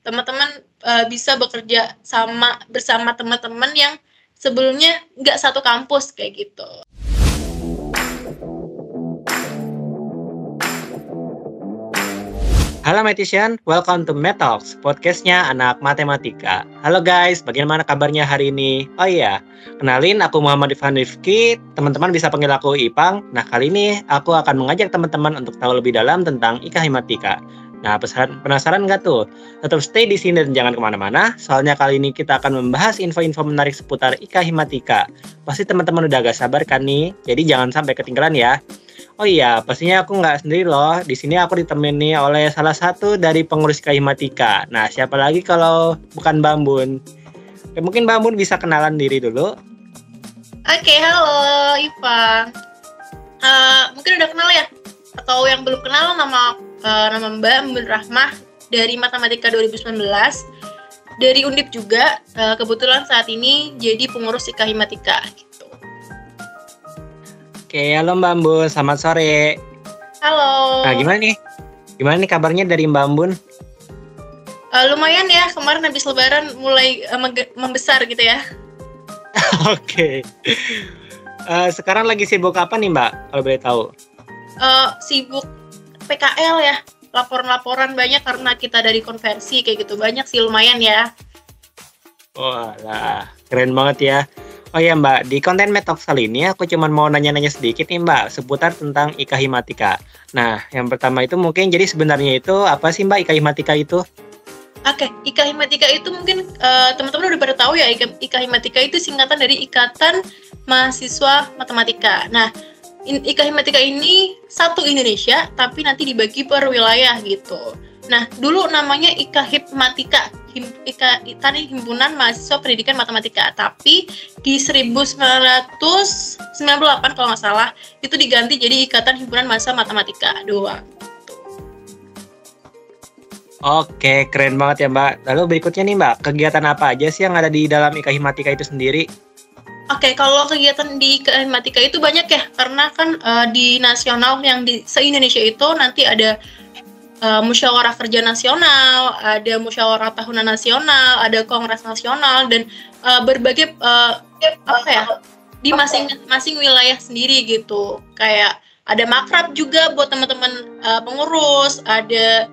teman-teman uh, bisa bekerja sama bersama teman-teman yang sebelumnya nggak satu kampus kayak gitu. Halo Matician, welcome to Metalks, podcastnya anak matematika. Halo guys, bagaimana kabarnya hari ini? Oh iya, kenalin aku Muhammad Ivan Rifki, teman-teman bisa panggil aku Ipang. Nah kali ini aku akan mengajak teman-teman untuk tahu lebih dalam tentang IKA Himatika. Nah penasaran, penasaran nggak tuh? Tetap stay di sini dan jangan ke mana-mana, soalnya kali ini kita akan membahas info-info menarik seputar IKA Himatika. Pasti teman-teman udah agak sabar kan nih, jadi jangan sampai ketinggalan ya. Oh iya, pastinya aku nggak sendiri loh. Di sini aku ditemani oleh salah satu dari pengurus Kahimatika. Nah, siapa lagi kalau bukan Bambun? Oke, mungkin Bambun bisa kenalan diri dulu. Oke, halo Iva. Uh, mungkin udah kenal ya? Atau yang belum kenal nama uh, nama Mbak Mbak Rahmah dari Matematika 2019 dari Undip juga. Uh, kebetulan saat ini jadi pengurus Kahimatika. Oke, halo Mbak Ambun, selamat sore. Halo. Nah, gimana nih? Gimana nih kabarnya dari Mbak Ambun? Uh, lumayan ya, kemarin habis lebaran mulai uh, membesar gitu ya. Oke. okay. Uh, sekarang lagi sibuk apa nih Mbak, kalau boleh tahu? Uh, sibuk PKL ya, laporan-laporan banyak karena kita dari konversi kayak gitu. Banyak sih lumayan ya. Wah, lah, keren banget ya. Oh ya Mbak, di konten Metox kali ini aku cuma mau nanya-nanya sedikit nih Mbak seputar tentang Ika Himatika. Nah, yang pertama itu mungkin jadi sebenarnya itu apa sih Mbak Ika Himatika itu? Oke, okay, Ika Himatika itu mungkin uh, teman-teman udah pada tahu ya Ika, Ika Himatika itu singkatan dari Ikatan Mahasiswa Matematika. Nah, Ika Himatika ini satu Indonesia tapi nanti dibagi per wilayah gitu. Nah, dulu namanya Ika Hipmatika, Him, Ika tadi Himpunan Mahasiswa Pendidikan Matematika. Tapi di 1998 kalau nggak salah itu diganti jadi Ikatan Himpunan Mahasiswa Matematika doang. Oke, keren banget ya Mbak. Lalu berikutnya nih Mbak, kegiatan apa aja sih yang ada di dalam Ika Himatika itu sendiri? Oke, kalau kegiatan di Ika Himatika itu banyak ya, karena kan uh, di nasional yang di se-Indonesia itu nanti ada uh, musyawarah kerja nasional, ada musyawarah tahunan nasional, ada kongres nasional dan uh, berbagai uh, apa ya di masing-masing wilayah sendiri gitu. Kayak ada makrab juga buat teman-teman uh, pengurus, ada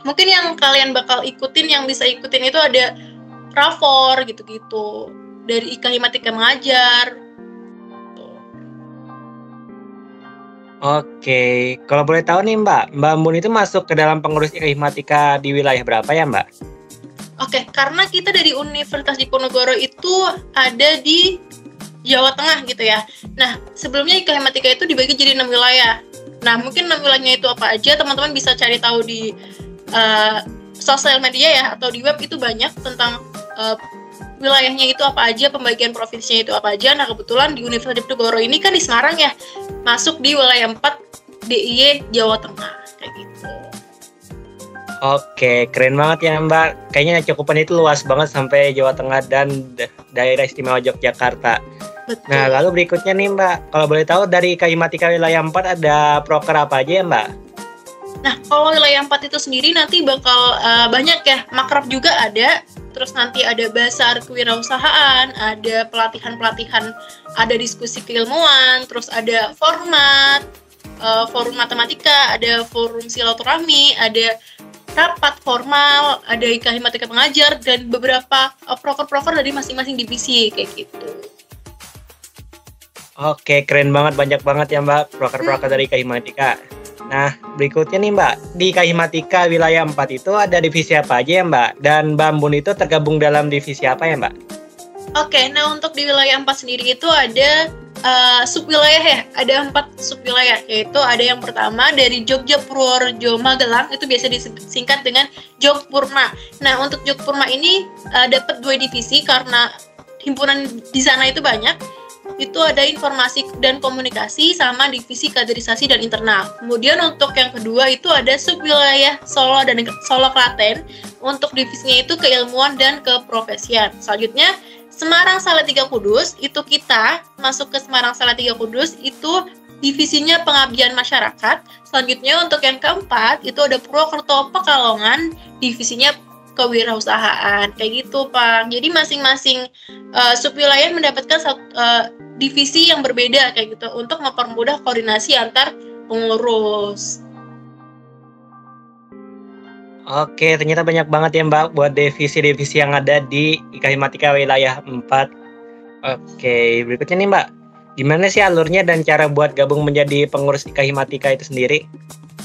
mungkin yang kalian bakal ikutin yang bisa ikutin itu ada rafor gitu-gitu dari Ika Himatika mengajar Oke, kalau boleh tahu nih Mbak, Mbak Mun itu masuk ke dalam pengurus Ihmatika di wilayah berapa ya Mbak? Oke, karena kita dari Universitas Diponegoro itu ada di Jawa Tengah gitu ya. Nah, sebelumnya Ihmatika itu dibagi jadi enam wilayah. Nah, mungkin enam wilayahnya itu apa aja, teman-teman bisa cari tahu di uh, sosial media ya atau di web itu banyak tentang uh, wilayahnya itu apa aja, pembagian provinsinya itu apa aja. Nah, kebetulan di Universitas Diponegoro ini kan di Semarang ya, masuk di wilayah 4 DIY Jawa Tengah kayak gitu. Oke, keren banget ya Mbak. Kayaknya cakupan itu luas banget sampai Jawa Tengah dan daerah istimewa Yogyakarta. Betul. Nah, lalu berikutnya nih Mbak, kalau boleh tahu dari Kalimatika wilayah 4 ada proker apa aja ya Mbak? Nah, kalau wilayah 4 itu sendiri nanti bakal uh, banyak ya, makrab juga ada, terus nanti ada basar kewirausahaan, ada pelatihan-pelatihan, ada diskusi keilmuan, terus ada format, uh, forum matematika, ada forum silaturahmi, ada rapat formal, ada himatika pengajar, dan beberapa uh, proker-proker dari masing-masing divisi kayak gitu. Oke, keren banget, banyak banget ya Mbak proker-proker hmm. dari Kahimatika. Nah, berikutnya nih Mbak, di Kahimatika wilayah 4 itu ada divisi apa aja ya Mbak? Dan Bambun itu tergabung dalam divisi apa ya Mbak? Oke, nah untuk di wilayah 4 sendiri itu ada uh, sub wilayah ya, ada empat sub wilayah, yaitu ada yang pertama dari Jogja Purworejo Magelang, itu biasa disingkat dengan Jogpurma. Nah, untuk Jogpurma ini uh, dapat dua divisi karena himpunan di sana itu banyak, itu ada informasi dan komunikasi sama divisi kaderisasi dan internal. Kemudian untuk yang kedua itu ada subwilayah Solo dan Solo Klaten. Untuk divisinya itu keilmuan dan keprofesian. Selanjutnya Semarang Salatiga Kudus itu kita masuk ke Semarang Salatiga Kudus itu divisinya pengabdian masyarakat. Selanjutnya untuk yang keempat itu ada Purwokerto Pekalongan divisinya kewirausahaan kayak gitu pak jadi masing-masing uh, subwilayah mendapatkan satu, uh, divisi yang berbeda kayak gitu untuk mempermudah koordinasi antar pengurus Oke, ternyata banyak banget ya Mbak buat divisi-divisi yang ada di IKA Himatika wilayah 4. Oke, berikutnya nih Mbak. Gimana sih alurnya dan cara buat gabung menjadi pengurus IKA Himatika itu sendiri?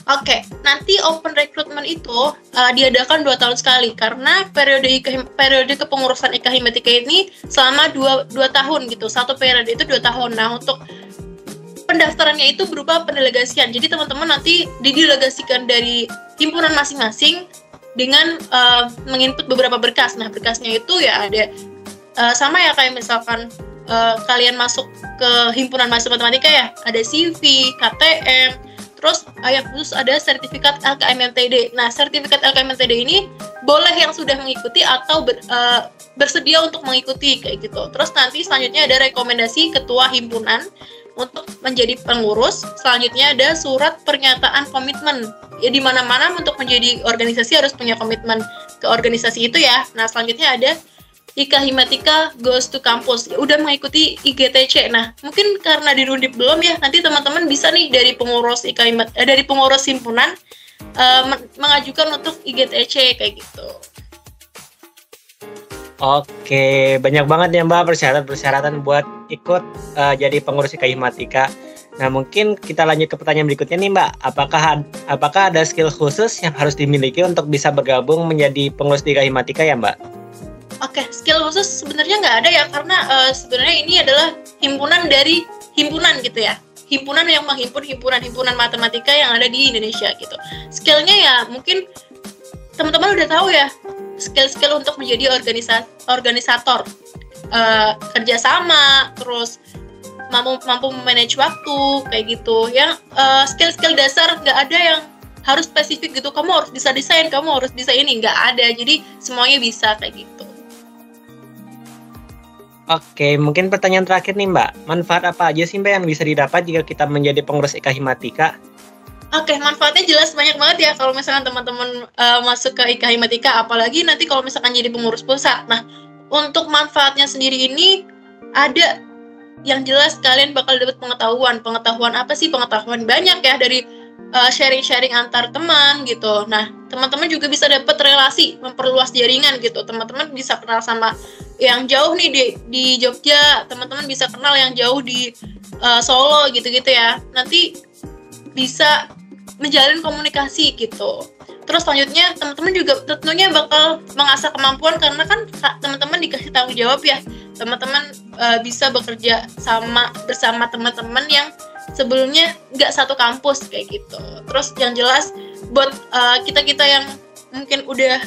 Oke, nanti open recruitment itu uh, diadakan dua tahun sekali karena periode IKA, periode kepengurusan IKA Himatika ini selama dua, dua tahun gitu. Satu periode itu dua tahun. Nah, untuk pendaftarannya itu berupa pendelegasian. Jadi teman-teman nanti didelegasikan dari himpunan masing-masing dengan uh, menginput beberapa berkas. Nah, berkasnya itu ya ada uh, sama ya kayak misalkan uh, kalian masuk ke himpunan mahasiswa matematika ya, ada CV, KTM, terus yang khusus ada sertifikat LKMMTD. Nah, sertifikat LKMMTD ini boleh yang sudah mengikuti atau ber, uh, bersedia untuk mengikuti kayak gitu. Terus nanti selanjutnya ada rekomendasi ketua himpunan untuk menjadi pengurus. Selanjutnya ada surat pernyataan komitmen. Ya di mana-mana untuk menjadi organisasi harus punya komitmen ke organisasi itu ya. Nah, selanjutnya ada Ika Himatika goes to campus. Ya, udah mengikuti IGTC. Nah, mungkin karena dirundip belum ya, nanti teman-teman bisa nih dari pengurus Ika Himat eh, dari pengurus himpunan uh, mengajukan untuk IGTC kayak gitu. Oke, banyak banget ya Mbak persyaratan-persyaratan buat ikut uh, jadi pengurus IKI Matika. Nah, mungkin kita lanjut ke pertanyaan berikutnya nih Mbak. Apakah apakah ada skill khusus yang harus dimiliki untuk bisa bergabung menjadi pengurus di IKI ya Mbak? Oke, skill khusus sebenarnya nggak ada ya karena uh, sebenarnya ini adalah himpunan dari himpunan gitu ya. Himpunan yang menghimpun himpunan-himpunan matematika yang ada di Indonesia gitu. Skillnya ya mungkin teman-teman udah tahu ya skill-skill untuk menjadi organisa organisator. Uh, kerjasama terus mampu mampu manage waktu kayak gitu. Ya uh, skill-skill dasar nggak ada yang harus spesifik gitu. Kamu harus bisa desain kamu harus bisa ini. Nggak ada. Jadi semuanya bisa kayak gitu Oke, mungkin pertanyaan terakhir nih Mbak. Manfaat apa aja sih Mbak yang bisa didapat jika kita menjadi pengurus IKA Himatika? Oke, manfaatnya jelas banyak banget ya kalau misalkan teman-teman uh, masuk ke IKA Himatika, apalagi nanti kalau misalkan jadi pengurus pusat. Nah, untuk manfaatnya sendiri ini ada yang jelas kalian bakal dapat pengetahuan. Pengetahuan apa sih? Pengetahuan banyak ya dari uh, sharing-sharing antar teman gitu. Nah, teman-teman juga bisa dapat relasi, memperluas jaringan gitu. Teman-teman bisa kenal sama yang jauh nih di di Jogja, teman-teman bisa kenal yang jauh di uh, Solo gitu-gitu ya. Nanti bisa menjalin komunikasi gitu. Terus selanjutnya teman-teman juga tentunya bakal mengasah kemampuan karena kan teman-teman dikasih tanggung jawab ya. Teman-teman uh, bisa bekerja sama bersama teman-teman yang sebelumnya nggak satu kampus kayak gitu. Terus yang jelas buat uh, kita kita yang mungkin udah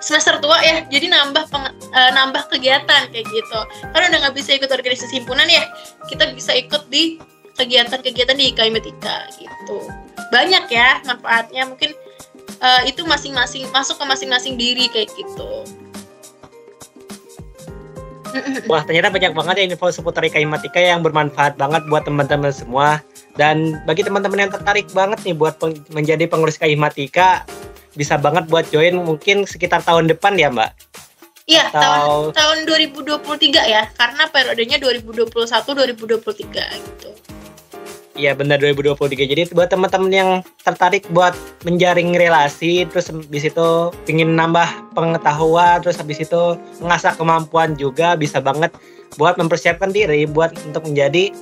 semester tua ya jadi nambah peng, uh, nambah kegiatan kayak gitu karena udah nggak bisa ikut organisasi himpunan ya kita bisa ikut di kegiatan-kegiatan di IKM gitu. Banyak ya manfaatnya mungkin uh, itu masing-masing masuk ke masing-masing diri kayak gitu. Wah ternyata banyak banget ya info seputar IKM yang bermanfaat banget buat teman-teman semua. Dan bagi teman-teman yang tertarik banget nih buat menjadi pengurus IKM bisa banget buat join mungkin sekitar tahun depan ya Mbak. Iya, Atau... tahun tahun 2023 ya, karena periodenya 2021 2023 gitu. Iya benar 2023. Jadi buat teman-teman yang tertarik buat menjaring relasi, terus habis itu ingin nambah pengetahuan, terus habis itu mengasah kemampuan juga bisa banget buat mempersiapkan diri buat untuk menjadi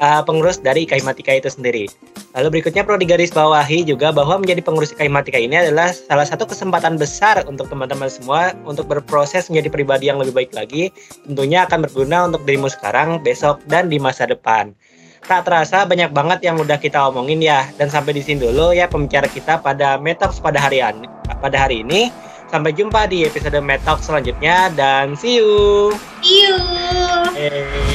uh, pengurus dari Kaimatika itu sendiri. Lalu berikutnya perlu digarisbawahi juga bahwa menjadi pengurus Kaimatika ini adalah salah satu kesempatan besar untuk teman-teman semua untuk berproses menjadi pribadi yang lebih baik lagi. Tentunya akan berguna untuk dirimu sekarang, besok, dan di masa depan tak terasa banyak banget yang udah kita omongin ya. Dan sampai di sini dulu ya pembicara kita pada Metox pada hari. Pada hari ini. Sampai jumpa di episode Metox selanjutnya dan see you. See you. Hey.